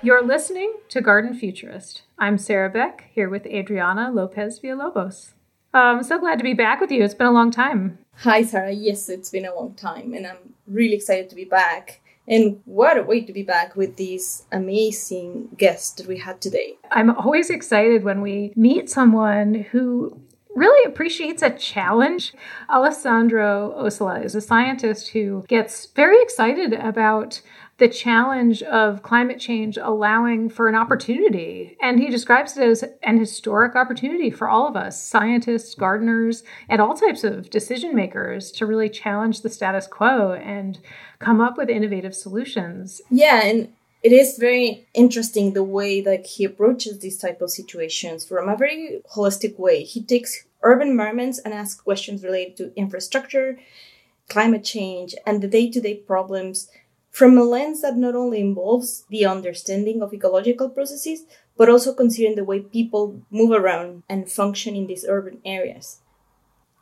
You're listening to Garden Futurist. I'm Sarah Beck here with Adriana Lopez Villalobos. I'm so glad to be back with you. It's been a long time. Hi, Sarah. Yes, it's been a long time, and I'm really excited to be back. And what a way to be back with these amazing guests that we had today. I'm always excited when we meet someone who really appreciates a challenge. Alessandro Ossola is a scientist who gets very excited about the challenge of climate change allowing for an opportunity. And he describes it as an historic opportunity for all of us, scientists, gardeners, and all types of decision makers to really challenge the status quo and come up with innovative solutions. Yeah, and it is very interesting the way that he approaches these type of situations from a very holistic way. He takes urban environments and asks questions related to infrastructure, climate change, and the day-to-day problems from a lens that not only involves the understanding of ecological processes, but also considering the way people move around and function in these urban areas.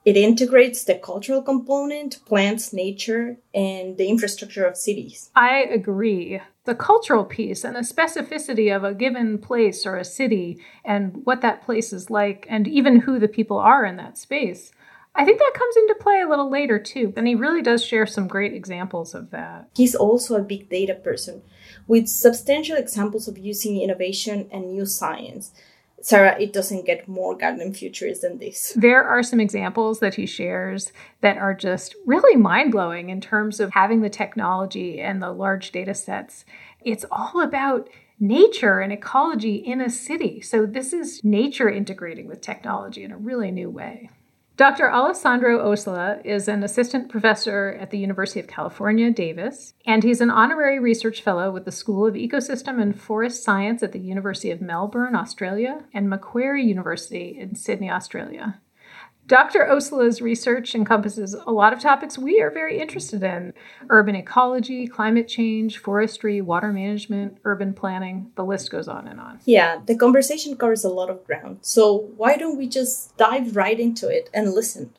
It integrates the cultural component, plants, nature, and the infrastructure of cities. I agree. The cultural piece and the specificity of a given place or a city and what that place is like, and even who the people are in that space, I think that comes into play a little later too, and he really does share some great examples of that. He's also a big data person with substantial examples of using innovation and new science. Sarah, it doesn't get more garden futurist than this. There are some examples that he shares that are just really mind blowing in terms of having the technology and the large data sets. It's all about nature and ecology in a city. So, this is nature integrating with technology in a really new way. Dr. Alessandro Ossola is an assistant professor at the University of California, Davis, and he's an honorary research fellow with the School of Ecosystem and Forest Science at the University of Melbourne, Australia, and Macquarie University in Sydney, Australia. Dr. Ossola's research encompasses a lot of topics we are very interested in urban ecology, climate change, forestry, water management, urban planning. The list goes on and on. Yeah, the conversation covers a lot of ground. So, why don't we just dive right into it and listen?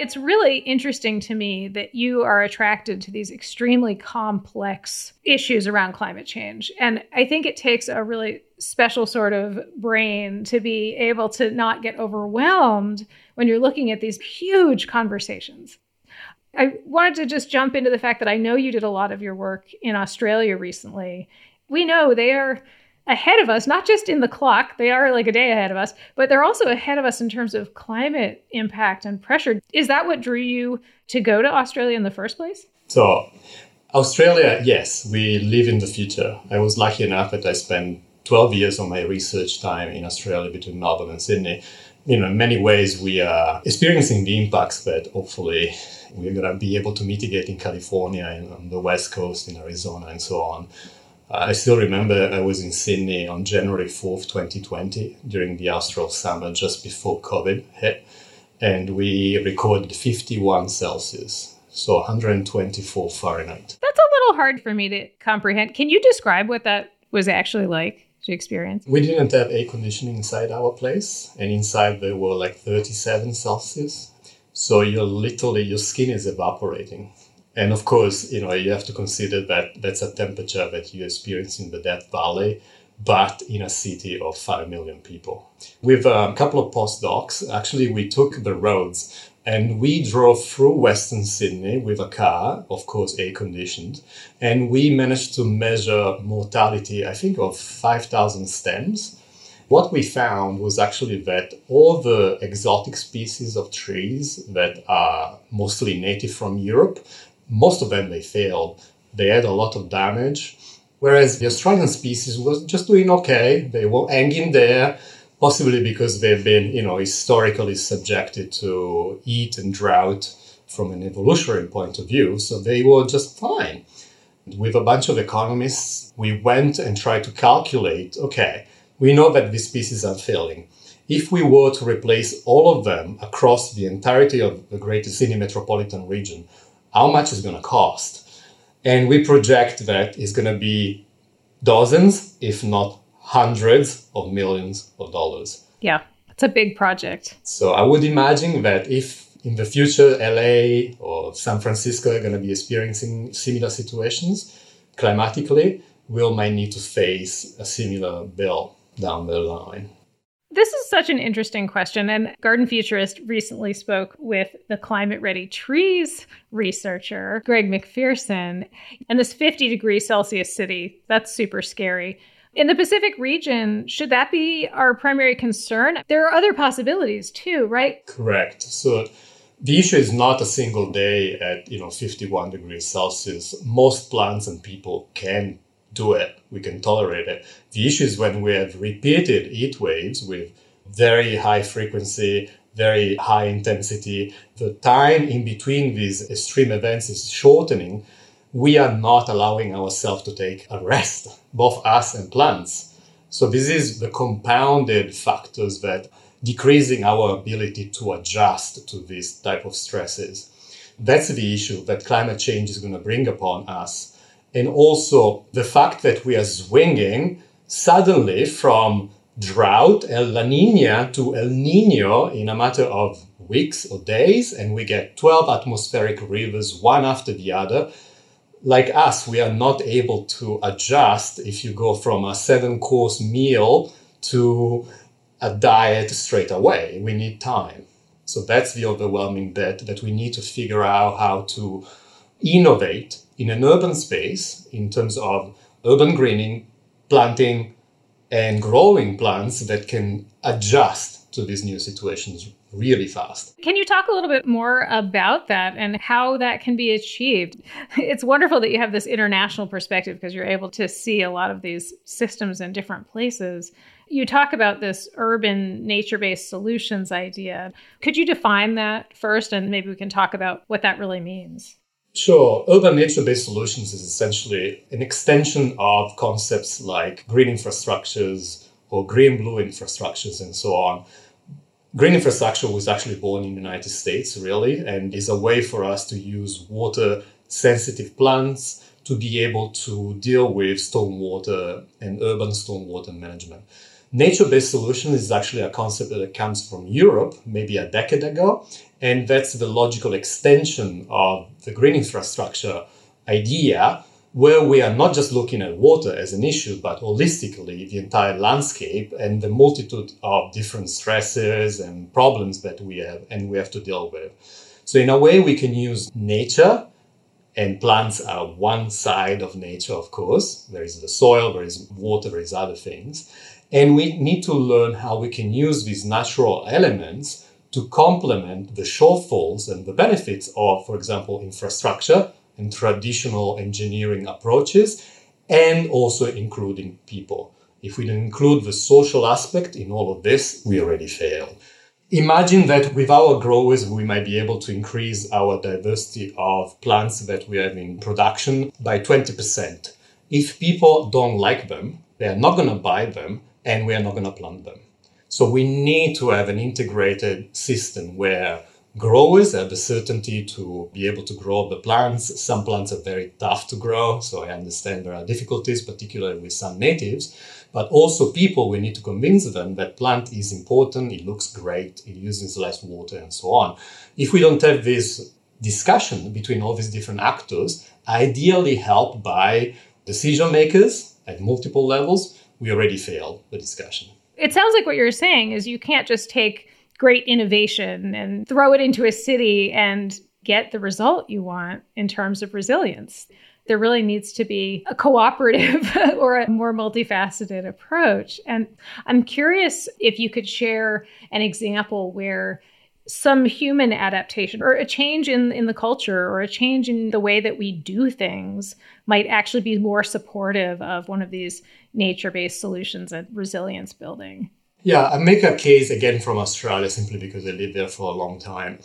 It's really interesting to me that you are attracted to these extremely complex issues around climate change. And I think it takes a really special sort of brain to be able to not get overwhelmed when you're looking at these huge conversations. I wanted to just jump into the fact that I know you did a lot of your work in Australia recently. We know they are ahead of us, not just in the clock, they are like a day ahead of us, but they're also ahead of us in terms of climate impact and pressure. Is that what drew you to go to Australia in the first place? So, Australia, yes, we live in the future. I was lucky enough that I spent 12 years of my research time in Australia between Melbourne and Sydney. You know, in many ways, we are experiencing the impacts that hopefully we're going to be able to mitigate in California and on the West Coast, in Arizona, and so on. Uh, I still remember I was in Sydney on January 4th, 2020, during the Austral summer, just before COVID hit. And we recorded 51 Celsius, so 124 Fahrenheit. That's a little hard for me to comprehend. Can you describe what that was actually like to experience? We didn't have air conditioning inside our place, and inside there were like 37 Celsius. So you're literally, your skin is evaporating. And of course, you know, you have to consider that that's a temperature that you experience in the Death Valley, but in a city of 5 million people. With a couple of postdocs, actually, we took the roads and we drove through Western Sydney with a car, of course, air conditioned, and we managed to measure mortality, I think, of 5,000 stems. What we found was actually that all the exotic species of trees that are mostly native from Europe most of them they failed. They had a lot of damage. Whereas the Australian species was just doing okay. They were hanging there, possibly because they've been, you know, historically subjected to heat and drought from an evolutionary point of view. So they were just fine. With a bunch of economists, we went and tried to calculate okay, we know that these species are failing. If we were to replace all of them across the entirety of the Greater Sydney metropolitan region, how much is going to cost. And we project that it's going to be dozens, if not hundreds of millions of dollars. Yeah, it's a big project. So I would imagine that if in the future LA or San Francisco are going to be experiencing similar situations climatically, will might need to face a similar bill down the line. This is such an interesting question. And Garden Futurist recently spoke with the climate ready trees researcher, Greg McPherson. And this 50 degree Celsius city, that's super scary. In the Pacific region, should that be our primary concern? There are other possibilities too, right? Correct. So the issue is not a single day at, you know, 51 degrees Celsius. Most plants and people can do it, we can tolerate it. The issue is when we have repeated heat waves with very high frequency, very high intensity, the time in between these extreme events is shortening. We are not allowing ourselves to take a rest, both us and plants. So this is the compounded factors that decreasing our ability to adjust to these type of stresses. That's the issue that climate change is going to bring upon us and also the fact that we are swinging suddenly from drought, El La Nina, to El Nino in a matter of weeks or days, and we get 12 atmospheric rivers one after the other. Like us, we are not able to adjust if you go from a seven course meal to a diet straight away. We need time. So that's the overwhelming bit that we need to figure out how to innovate in an urban space in terms of urban greening, planting and growing plants that can adjust to these new situations really fast. Can you talk a little bit more about that and how that can be achieved? It's wonderful that you have this international perspective because you're able to see a lot of these systems in different places. You talk about this urban nature based solutions idea. Could you define that first and maybe we can talk about what that really means? Sure. Urban nature based solutions is essentially an extension of concepts like green infrastructures or green blue infrastructures and so on. Green infrastructure was actually born in the United States, really, and is a way for us to use water sensitive plants to be able to deal with stormwater and urban stormwater management. Nature based solution is actually a concept that comes from Europe maybe a decade ago, and that's the logical extension of the green infrastructure idea, where we are not just looking at water as an issue, but holistically the entire landscape and the multitude of different stresses and problems that we have and we have to deal with. So, in a way, we can use nature and plants are one side of nature, of course. There is the soil, there is water, there is other things. And we need to learn how we can use these natural elements to complement the shortfalls and the benefits of, for example, infrastructure and traditional engineering approaches, and also including people. If we don't include the social aspect in all of this, we already fail. Imagine that with our growers, we might be able to increase our diversity of plants that we have in production by 20%. If people don't like them, they are not going to buy them and we are not going to plant them. So we need to have an integrated system where growers have the certainty to be able to grow the plants. Some plants are very tough to grow, so I understand there are difficulties, particularly with some natives. But also people, we need to convince them that plant is important, it looks great, it uses less water and so on. If we don't have this discussion between all these different actors, ideally helped by decision makers at multiple levels, we already failed the discussion. It sounds like what you're saying is you can't just take great innovation and throw it into a city and get the result you want in terms of resilience. There really needs to be a cooperative or a more multifaceted approach. And I'm curious if you could share an example where some human adaptation or a change in, in the culture or a change in the way that we do things might actually be more supportive of one of these nature based solutions and resilience building. Yeah, I make a case again from Australia simply because I lived there for a long time.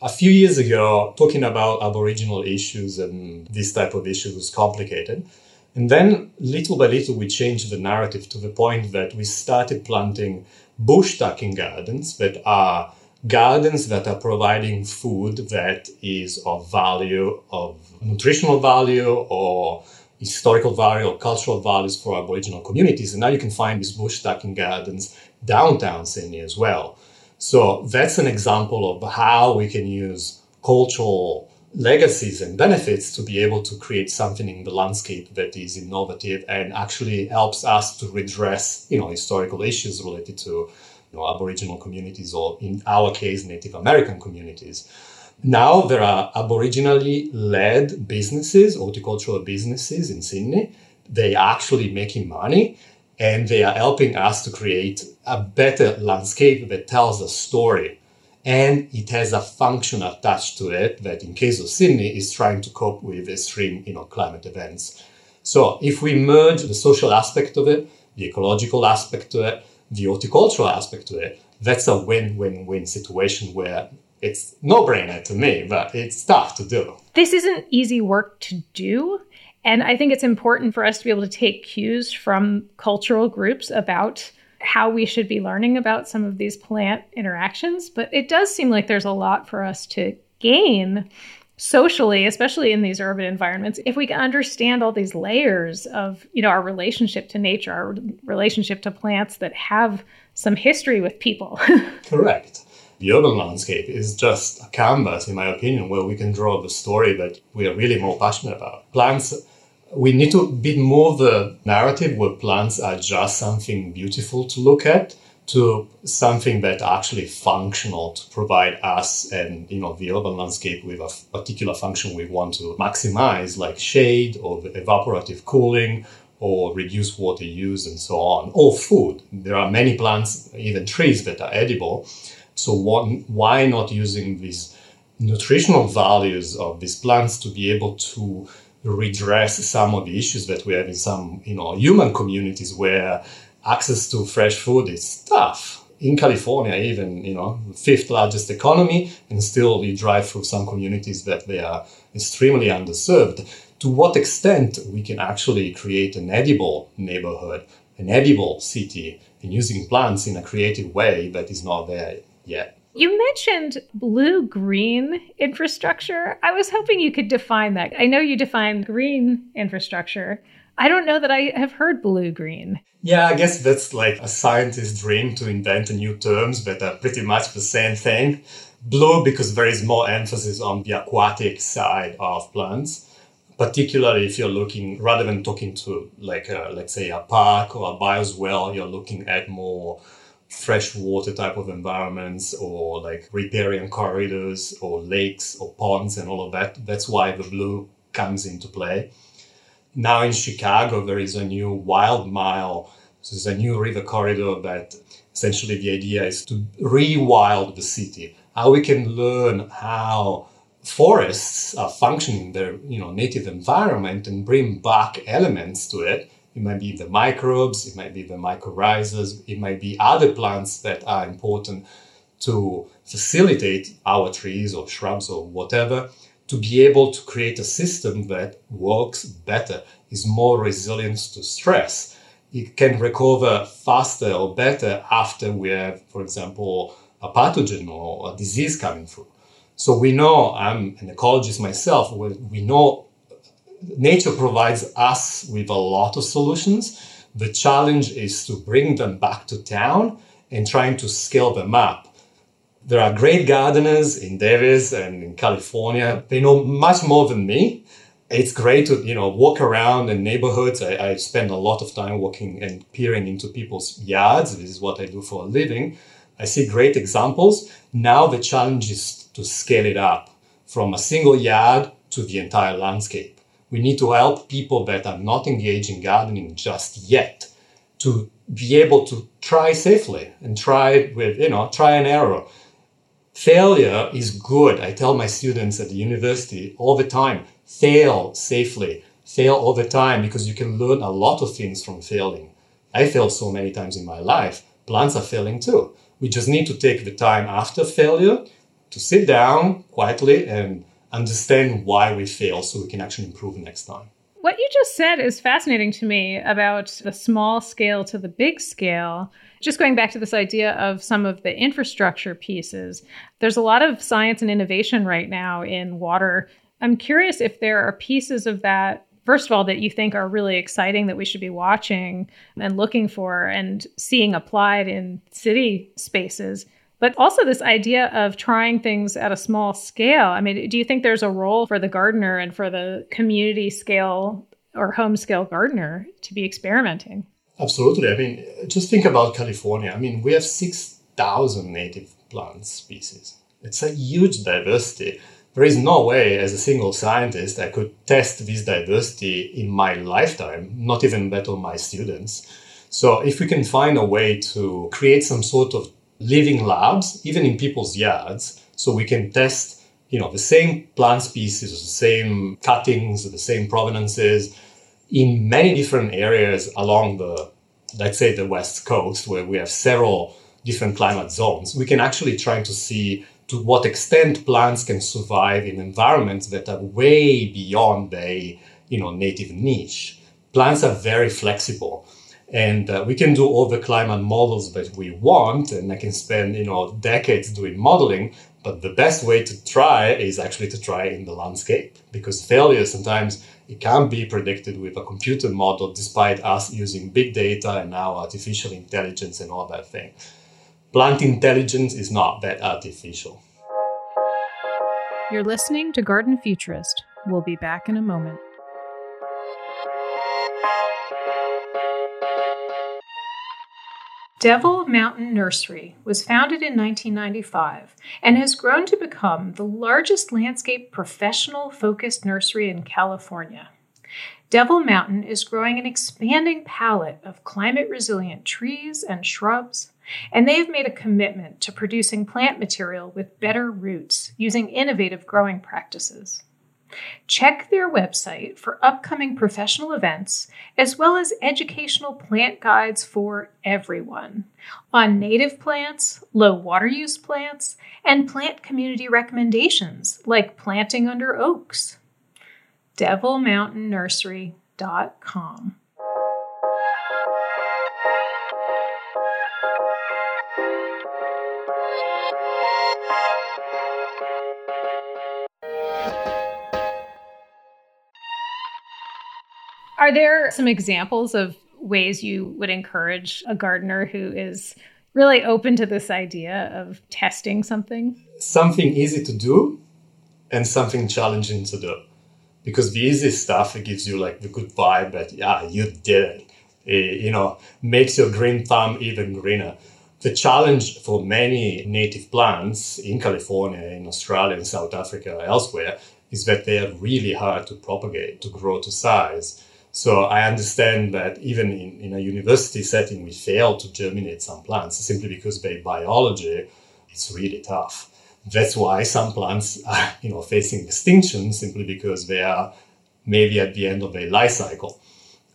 A few years ago, talking about Aboriginal issues and this type of issues was complicated. And then, little by little, we changed the narrative to the point that we started planting bush tucker gardens that are gardens that are providing food that is of value, of nutritional value or historical value or cultural values for Aboriginal communities. And now you can find these bush tucker gardens downtown Sydney as well. So that's an example of how we can use cultural legacies and benefits to be able to create something in the landscape that is innovative and actually helps us to redress, you know, historical issues related to you know, Aboriginal communities or in our case, Native American communities. Now there are Aboriginally led businesses, horticultural businesses in Sydney. They are actually making money and they are helping us to create a better landscape that tells a story and it has a function attached to it that in case of Sydney is trying to cope with extreme you know, climate events. So if we merge the social aspect of it, the ecological aspect to it, the horticultural aspect to it, that's a win-win-win situation where it's no brainer to me, but it's tough to do. This isn't easy work to do. And I think it's important for us to be able to take cues from cultural groups about how we should be learning about some of these plant interactions. But it does seem like there's a lot for us to gain socially especially in these urban environments if we can understand all these layers of you know our relationship to nature our relationship to plants that have some history with people. Correct. The urban landscape is just a canvas in my opinion where we can draw the story that we are really more passionate about. Plants we need to be more the narrative where plants are just something beautiful to look at to something that actually functional to provide us and you know the urban landscape with a particular function we want to maximize like shade or evaporative cooling or reduce water use and so on or food. There are many plants even trees that are edible. So what, why not using these nutritional values of these plants to be able to redress some of the issues that we have in some, you know, human communities where access to fresh food is tough. In California, even, you know, fifth largest economy, and still you drive through some communities that they are extremely underserved. To what extent we can actually create an edible neighborhood, an edible city, and using plants in a creative way that is not there yet. You mentioned blue green infrastructure. I was hoping you could define that. I know you define green infrastructure. I don't know that I have heard blue green. Yeah, I guess that's like a scientist's dream to invent new terms that are pretty much the same thing. Blue, because there is more emphasis on the aquatic side of plants particularly if you're looking rather than talking to like a, let's say a park or a bioswale you're looking at more freshwater type of environments or like riparian corridors or lakes or ponds and all of that. That's why the blue comes into play. Now in Chicago, there is a new wild mile. So there's a new river corridor that essentially the idea is to rewild the city. How we can learn how forests are functioning in their you know native environment and bring back elements to it it might be the microbes, it might be the mycorrhizas, it might be other plants that are important to facilitate our trees or shrubs or whatever to be able to create a system that works better, is more resilient to stress. It can recover faster or better after we have, for example, a pathogen or a disease coming through. So we know, I'm an ecologist myself, we know nature provides us with a lot of solutions. The challenge is to bring them back to town and trying to scale them up. There are great gardeners in Davis and in California. They know much more than me. It's great to, you know, walk around in neighborhoods. I, I spend a lot of time walking and peering into people's yards. This is what I do for a living. I see great examples. Now the challenge is to scale it up from a single yard to the entire landscape we need to help people that are not engaged in gardening just yet to be able to try safely and try with, you know, try and error. Failure is good. I tell my students at the university all the time, fail safely, fail all the time because you can learn a lot of things from failing. I failed so many times in my life. Plants are failing too. We just need to take the time after failure to sit down quietly and understand why we fail so we can actually improve next time. What you just said is fascinating to me about the small scale to the big scale. Just going back to this idea of some of the infrastructure pieces, there's a lot of science and innovation right now in water. I'm curious if there are pieces of that, first of all, that you think are really exciting that we should be watching and looking for and seeing applied in city spaces. but also this idea of trying things at a small scale. I mean, do you think there's a role for the gardener and for the community scale or home scale gardener to be experimenting? Absolutely. I mean, just think about California. I mean, we have 6,000 native plant species. It's a huge diversity. There is no way, as a single scientist, I could test this diversity in my lifetime, not even better my students. So, if we can find a way to create some sort of living labs, even in people's yards, so we can test, you know, the same plant species, the same cuttings, the same provenances in many different areas along the, let's say, the west coast, where we have several different climate zones, we can actually try to see to what extent plants can survive in environments that are way beyond their, you know, native niche. Plants are very flexible and uh, we can do all the climate models that we want and i can spend you know decades doing modeling but the best way to try is actually to try in the landscape because failure sometimes it can't be predicted with a computer model despite us using big data and now artificial intelligence and all that thing. Plant intelligence is not that artificial. You're listening to garden futurist. We'll be back in a moment Devil Mountain Nursery was founded in 1995 and has grown to become the largest landscape professional focused nursery in California. Devil Mountain is growing an expanding palette of climate resilient trees and shrubs, and they have made a commitment to producing plant material with better roots using innovative growing practices. Check their website for upcoming professional events as well as educational plant guides for everyone on native plants, low water use plants, and plant community recommendations like planting under oaks. DevilMountainNursery.com. Are there some examples of ways you would encourage a gardener who is really open to this idea of testing something? Something easy to do and something challenging to do. Because the easy stuff, it gives you like the good vibe that, yeah, you did it. it you know, makes your green thumb even greener. The challenge for many native plants in California, in Australia, in South Africa, elsewhere, is that they are really hard to propagate, to grow to size. So I understand that even in, in a university setting, we fail to germinate some plants simply because by biology, it's really tough. That's why some plants are, you know, facing extinction simply because they are maybe at the end of their life cycle,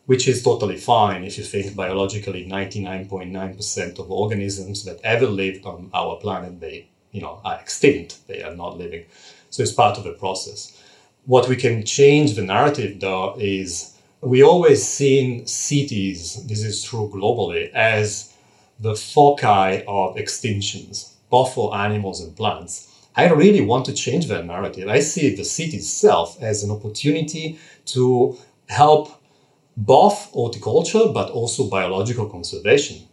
which is totally fine if you think biologically 99.9% of organisms that ever lived on our planet, they, you know, are extinct. They are not living. So it's part of the process. What we can change the narrative though is we always seen cities, this is true globally, as the foci of extinctions, both for animals and plants. I really want to change that narrative. I see the city itself as an opportunity to help both horticulture but also biological conservation.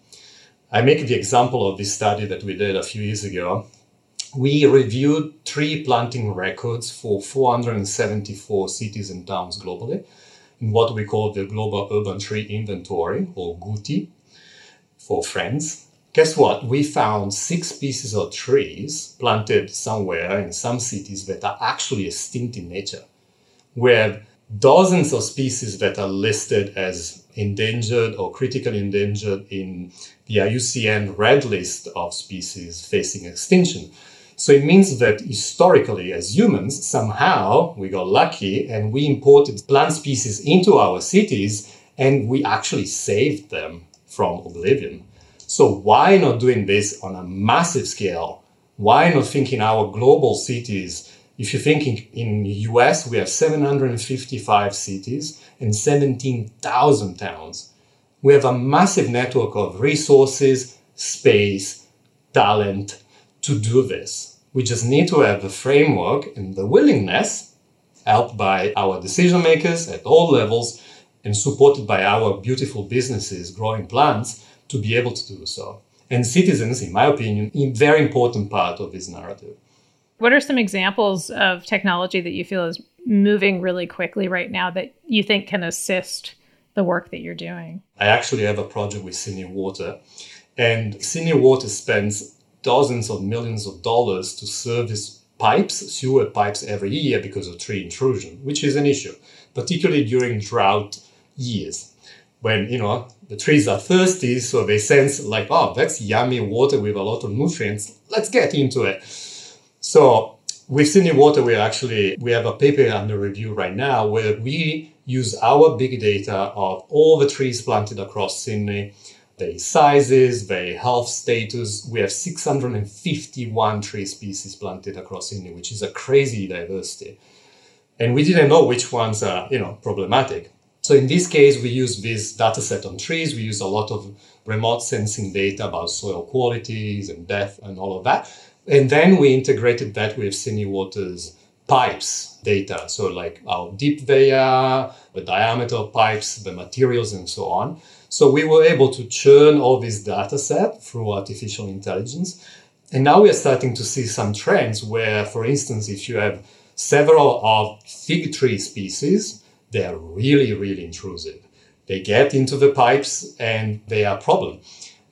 I make the example of this study that we did a few years ago. We reviewed tree planting records for 474 cities and towns globally what we call the Global Urban Tree Inventory, or GUTI, for friends. Guess what? We found six species of trees planted somewhere in some cities that are actually extinct in nature. We have dozens of species that are listed as endangered or critically endangered in the IUCN red list of species facing extinction. So it means that historically, as humans, somehow we got lucky and we imported plant species into our cities and we actually saved them from oblivion. So why not doing this on a massive scale? Why not thinking our global cities? If you think in, in US, we have 755 cities and 17,000 towns. We have a massive network of resources, space, talent, to do this. We just need to have the framework and the willingness, helped by our decision makers at all levels and supported by our beautiful businesses, growing plants, to be able to do so. And citizens, in my opinion, a very important part of this narrative. What are some examples of technology that you feel is moving really quickly right now that you think can assist the work that you're doing? I actually have a project with Sydney Water, and Sydney Water spends dozens of millions of dollars to service pipes, sewer pipes every year because of tree intrusion, which is an issue, particularly during drought years when you know the trees are thirsty, so they sense like, oh, that's yummy water with a lot of nutrients. Let's get into it. So with Sydney Water, we actually we have a paper under review right now where we use our big data of all the trees planted across Sydney, their sizes, their health status. We have 651 tree species planted across India, which is a crazy diversity. And we didn't know which ones are, you know, problematic. So in this case, we use this data set on trees. We use a lot of remote sensing data about soil qualities and depth and all of that. And then we integrated that with Sydney Water's pipes data. So like how deep they are, the diameter of pipes, the materials and so on. So we were able to churn all this data set through artificial intelligence. And now we are starting to see some trends where, for instance, if you have several of fig tree species, they are really, really intrusive. They get into the pipes and they are a problem.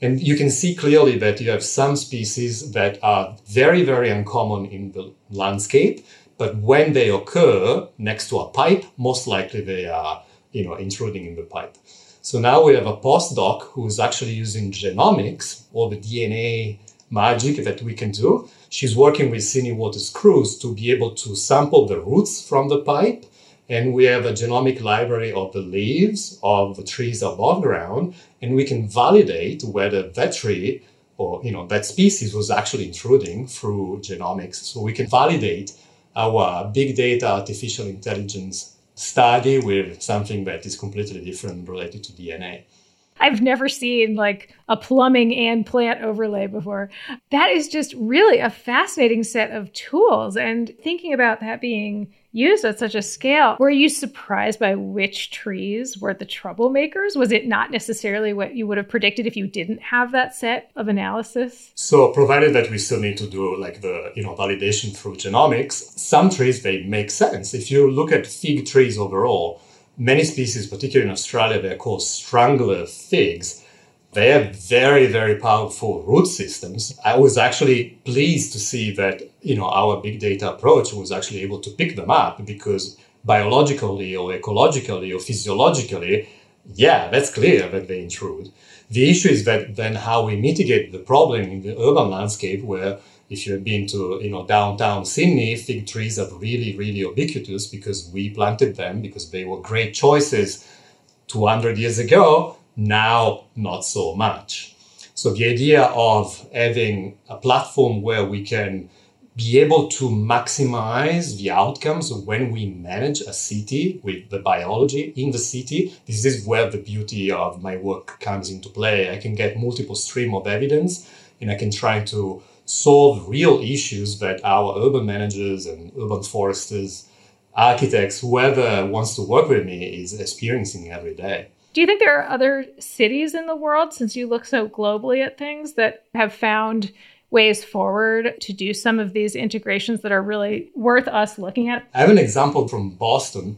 And you can see clearly that you have some species that are very, very uncommon in the landscape, but when they occur next to a pipe, most likely they are, you know, intruding in the pipe. So now we have a postdoc who's actually using genomics, or the DNA magic that we can do. She's working with Sydney Waters crews to be able to sample the roots from the pipe and we have a genomic library of the leaves of the trees above ground, and we can validate whether that tree or you know that species was actually intruding through genomics. So we can validate our big data artificial intelligence study with something that is completely different related to DNA. I've never seen like a plumbing and plant overlay before. That is just really a fascinating set of tools. And thinking about that being used at such a scale. Were you surprised by which trees were the troublemakers? Was it not necessarily what you would have predicted if you didn't have that set of analysis? So, provided that we still need to do like the you know validation through genomics, some trees they make sense. If you look at fig trees overall, many species, particularly in Australia, they're called strangler figs they have very, very powerful root systems. I was actually pleased to see that, you know, our big data approach was actually able to pick them up because biologically or ecologically or physiologically, yeah, that's clear that they intrude. The issue is that then how we mitigate the problem in the urban landscape where if you have been to you know downtown Sydney, fig trees are really, really ubiquitous because we planted them because they were great choices 200 years ago now, not so much. So the idea of having a platform where we can be able to maximize the outcomes when we manage a city with the biology in the city. This is where the beauty of my work comes into play. I can get multiple stream of evidence and I can try to solve real issues that our urban managers and urban foresters, architects, whoever wants to work with me is experiencing every day. Do you think there are other cities in the world, since you look so globally at things, that have found ways forward to do some of these integrations that are really worth us looking at? I have an example from Boston.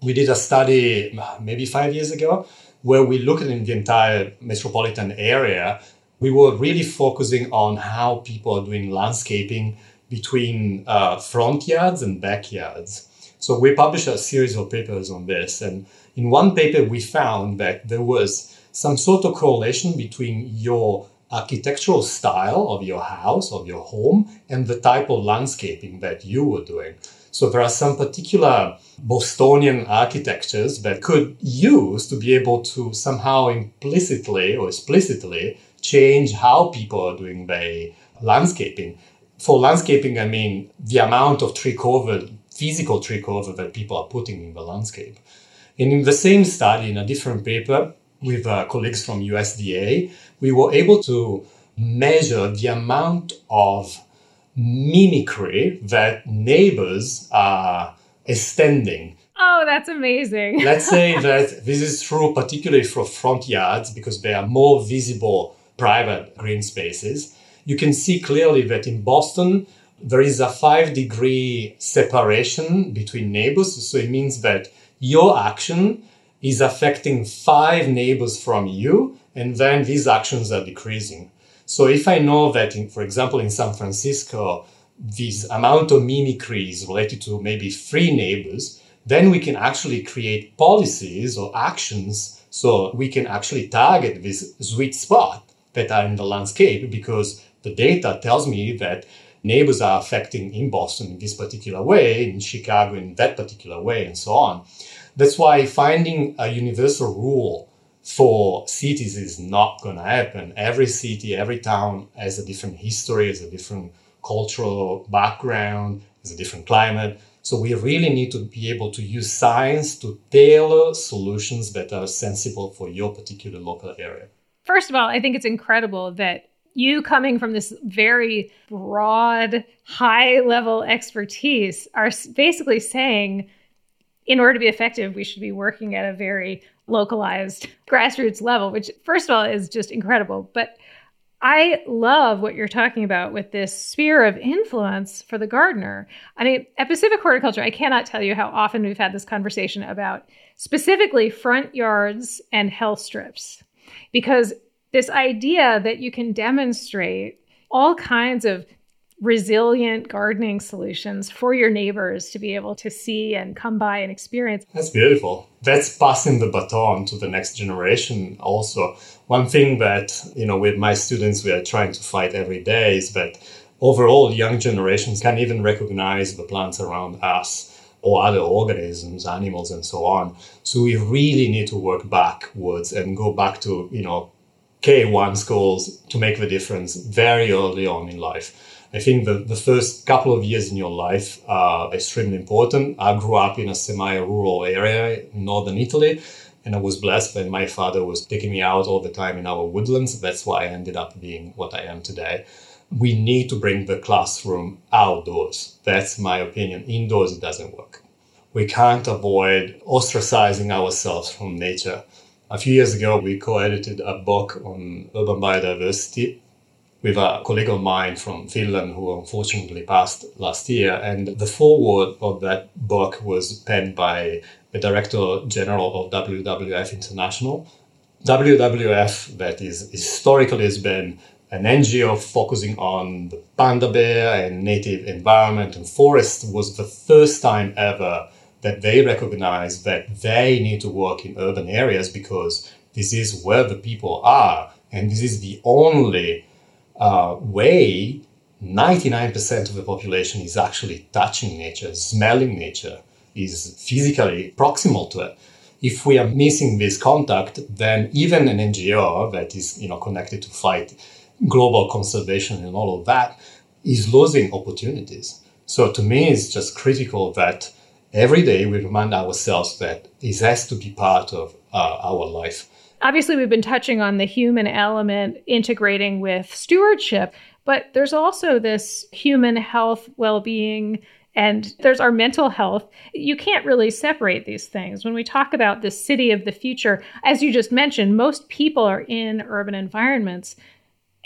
We did a study maybe five years ago where we looked at the entire metropolitan area. We were really focusing on how people are doing landscaping between uh, front yards and backyards. So we published a series of papers on this and in one paper, we found that there was some sort of correlation between your architectural style of your house, of your home, and the type of landscaping that you were doing. So there are some particular Bostonian architectures that could use to be able to somehow implicitly or explicitly change how people are doing their landscaping. For landscaping, I mean the amount of tree cover, physical tree cover that people are putting in the landscape. And in the same study, in a different paper with uh, colleagues from USDA, we were able to measure the amount of mimicry that neighbors are extending. Oh, that's amazing. Let's say that this is true particularly for front yards because they are more visible private green spaces, you can see clearly that in Boston, there is a five degree separation between neighbors. So it means that your action is affecting five neighbors from you, and then these actions are decreasing. So if I know that, in, for example, in San Francisco, this amount of mimicry is related to maybe three neighbors, then we can actually create policies or actions so we can actually target this sweet spot that are in the landscape because the data tells me that neighbors are affecting in Boston in this particular way, in Chicago in that particular way, and so on. That's why finding a universal rule for cities is not going to happen. Every city, every town has a different history, has a different cultural background, has a different climate. So we really need to be able to use science to tailor solutions that are sensible for your particular local area. First of all, I think it's incredible that you coming from this very broad, high level expertise are basically saying, in order to be effective, we should be working at a very localized grassroots level, which, first of all, is just incredible. But I love what you're talking about with this sphere of influence for the gardener. I mean, at Pacific Horticulture, I cannot tell you how often we've had this conversation about specifically front yards and hell strips because this idea that you can demonstrate all kinds of resilient gardening solutions for your neighbors to be able to see and come by and experience. That's beautiful. That's passing the baton to the next generation also. One thing that, you know, with my students we are trying to fight every day is that overall young generations can even recognize the plants around us or other organisms, animals, and so on. So we really need to work backwards and go back to, you know, K1 schools to make the difference very early on in life. I think the, the first couple of years in your life are extremely important. I grew up in a semi-rural area in northern Italy, and I was blessed that my father was taking me out all the time in our woodlands. That's why I ended up being what I am today we need to bring the classroom outdoors. That's my opinion. Indoors, it doesn't work. We can't avoid ostracizing ourselves from nature. A few years ago, we co edited a book on urban biodiversity with a colleague of mine from Finland who unfortunately passed last year. And the foreword of that book was penned by the Director General of WWF International. WWF, that is historically has been an NGO focusing on the panda bear and native environment and forest was the first time ever that they recognize that they need to work in urban areas because this is where the people are and this is the only uh, way 99% of the population is actually touching nature smelling nature is physically proximal to it if we are missing this contact then even an ngo that is you know connected to fight global conservation and all of that is losing opportunities. So to me, it's just critical that every day we remind ourselves that this has to be part of uh, our life. Obviously, we've been touching on the human element integrating with stewardship, but there's also this human health, well being, and there's our mental health. You can't really separate these things. When we talk about the city of the future, as you just mentioned, most people are in urban environments.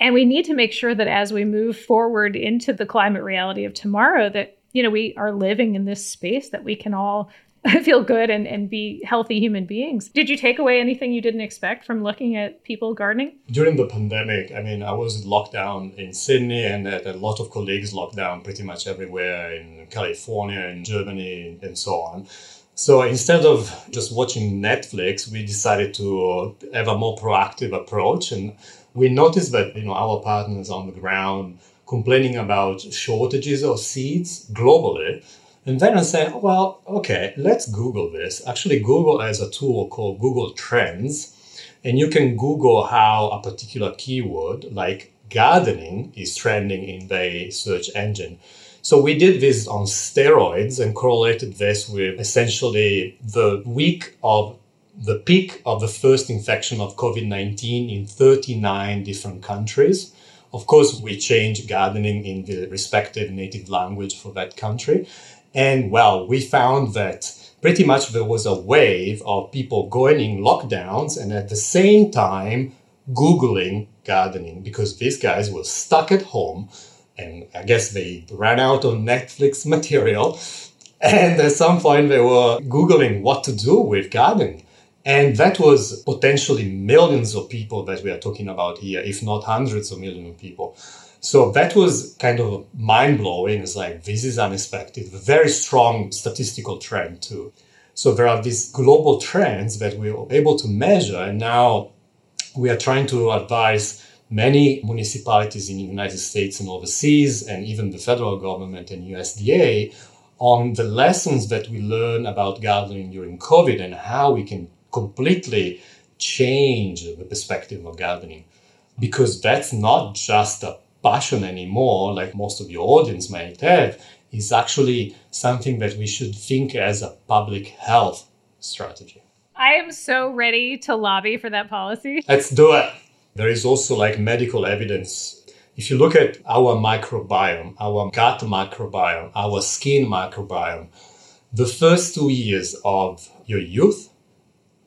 And we need to make sure that as we move forward into the climate reality of tomorrow, that, you know, we are living in this space that we can all feel good and, and be healthy human beings. Did you take away anything you didn't expect from looking at people gardening? During the pandemic, I mean, I was locked down in Sydney and had a lot of colleagues locked down pretty much everywhere in California and Germany and so on. So instead of just watching Netflix, we decided to have a more proactive approach and we noticed that you know our partners on the ground complaining about shortages of seeds globally. And then I said, oh, well, okay, let's Google this. Actually, Google has a tool called Google Trends, and you can Google how a particular keyword like gardening is trending in the search engine. So we did this on steroids and correlated this with essentially the week of the peak of the first infection of COVID 19 in 39 different countries. Of course, we changed gardening in the respective native language for that country. And well, we found that pretty much there was a wave of people going in lockdowns and at the same time Googling gardening because these guys were stuck at home and I guess they ran out of Netflix material. And at some point they were Googling what to do with gardening. And that was potentially millions of people that we are talking about here, if not hundreds of millions of people. So that was kind of mind blowing. It's like, this is unexpected, very strong statistical trend too. So there are these global trends that we were able to measure. And now we are trying to advise many municipalities in the United States and overseas, and even the federal government and USDA on the lessons that we learn about gardening during COVID and how we can completely change the perspective of gardening. Because that's not just a passion anymore, like most of your audience might have, is actually something that we should think as a public health strategy. I am so ready to lobby for that policy. Let's do it. There is also like medical evidence. If you look at our microbiome, our gut microbiome, our skin microbiome, the first two years of your youth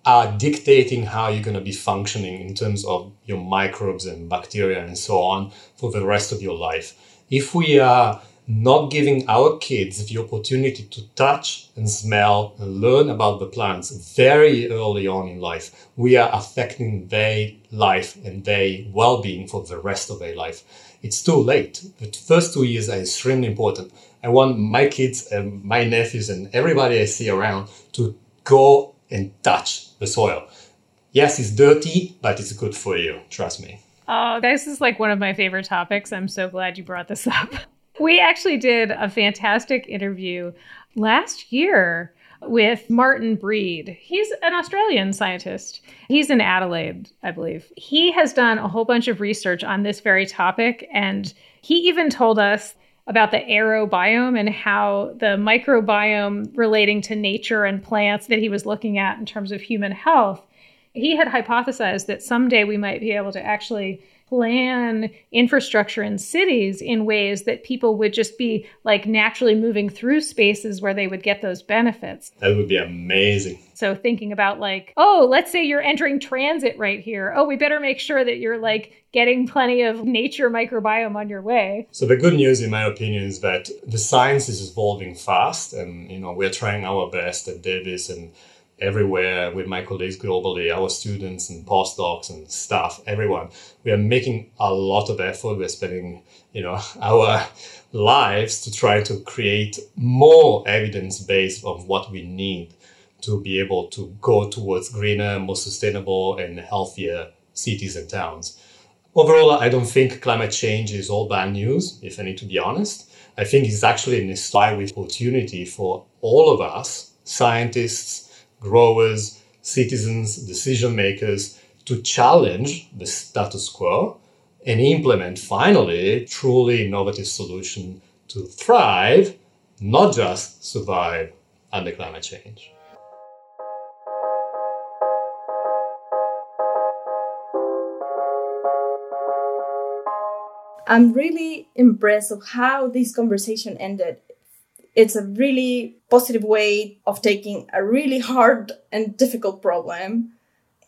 are dictating how you're going to be functioning in terms of your microbes and bacteria and so on for the rest of your life. If we are not giving our kids the opportunity to touch and smell and learn about the plants very early on in life, we are affecting their life and their well-being for the rest of their life. It's too late. The first two years are extremely important. I want my kids and my nephews and everybody I see around to go and touch the soil. Yes, it's dirty, but it's good for you. Trust me. Oh, this is like one of my favorite topics. I'm so glad you brought this up. We actually did a fantastic interview last year with Martin Breed. He's an Australian scientist. He's in Adelaide, I believe. He has done a whole bunch of research on this very topic, and he even told us about the aerobiome and how the microbiome relating to nature and plants that he was looking at in terms of human health. He had hypothesized that someday we might be able to actually plan infrastructure in cities in ways that people would just be like naturally moving through spaces where they would get those benefits. That would be amazing. So thinking about like, oh, let's say you're entering transit right here. Oh, we better make sure that you're like getting plenty of nature microbiome on your way. So the good news in my opinion is that the science is evolving fast and you know, we're trying our best at Davis and everywhere with my colleagues globally, our students and postdocs and staff, everyone. We are making a lot of effort. We're spending, you know, our lives to try to create more evidence base of what we need to be able to go towards greener, more sustainable and healthier cities and towns. Overall, I don't think climate change is all bad news, if I need to be honest. I think it's actually an inspiring opportunity for all of us, scientists, growers, citizens, decision makers to challenge the status quo and implement finally truly innovative solution to thrive, not just survive under climate change. I'm really impressed of how this conversation ended it's a really positive way of taking a really hard and difficult problem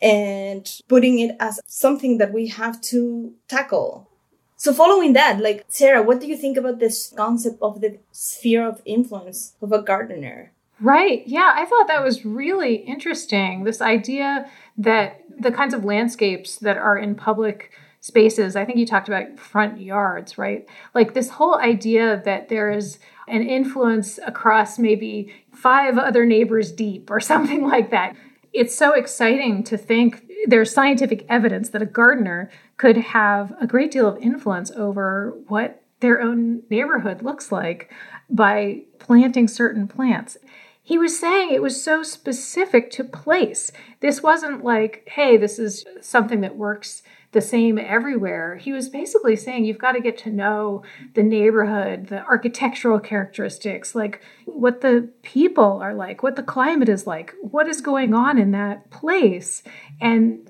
and putting it as something that we have to tackle. So following that, like Sarah, what do you think about this concept of the sphere of influence of a gardener? Right. Yeah, I thought that was really interesting. This idea that the kinds of landscapes that are in public spaces, I think you talked about front yards, right? Like this whole idea that there is an influence across maybe five other neighbors deep or something like that. It's so exciting to think there's scientific evidence that a gardener could have a great deal of influence over what their own neighborhood looks like by planting certain plants. He was saying it was so specific to place. This wasn't like, hey, this is something that works the same everywhere. He was basically saying you've got to get to know the neighborhood, the architectural characteristics, like what the people are like, what the climate is like, what is going on in that place. And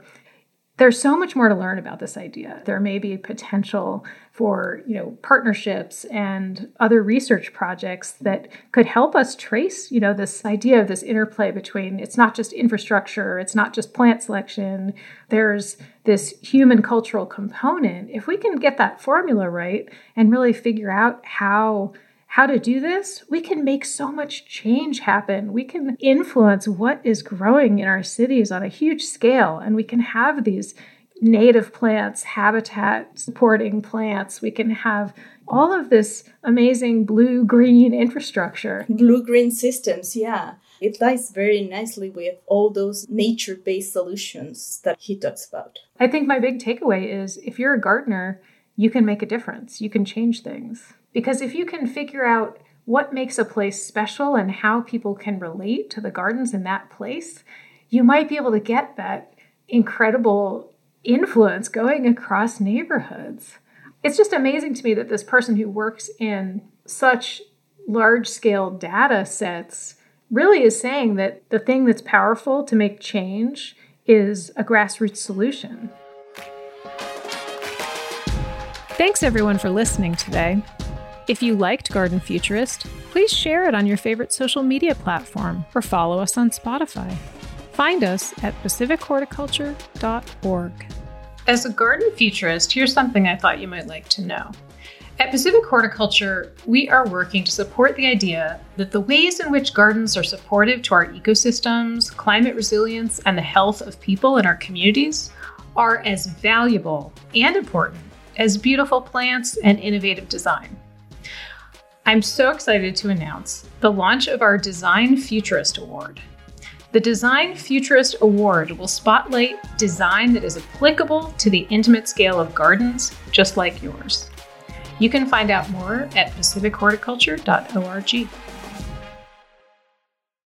there's so much more to learn about this idea. There may be potential for, you know, partnerships and other research projects that could help us trace, you know, this idea of this interplay between it's not just infrastructure, it's not just plant selection. There's this human cultural component. If we can get that formula right and really figure out how how to do this, we can make so much change happen. We can influence what is growing in our cities on a huge scale, and we can have these native plants, habitat supporting plants. We can have all of this amazing blue green infrastructure. Blue green systems, yeah. It ties very nicely with all those nature based solutions that he talks about. I think my big takeaway is if you're a gardener, you can make a difference, you can change things. Because if you can figure out what makes a place special and how people can relate to the gardens in that place, you might be able to get that incredible influence going across neighborhoods. It's just amazing to me that this person who works in such large scale data sets really is saying that the thing that's powerful to make change is a grassroots solution. Thanks everyone for listening today. If you liked Garden Futurist, please share it on your favorite social media platform or follow us on Spotify. Find us at pacifichorticulture.org. As a garden futurist, here's something I thought you might like to know. At Pacific Horticulture, we are working to support the idea that the ways in which gardens are supportive to our ecosystems, climate resilience, and the health of people in our communities are as valuable and important as beautiful plants and innovative design. I'm so excited to announce the launch of our Design Futurist Award. The Design Futurist Award will spotlight design that is applicable to the intimate scale of gardens just like yours. You can find out more at pacifichorticulture.org.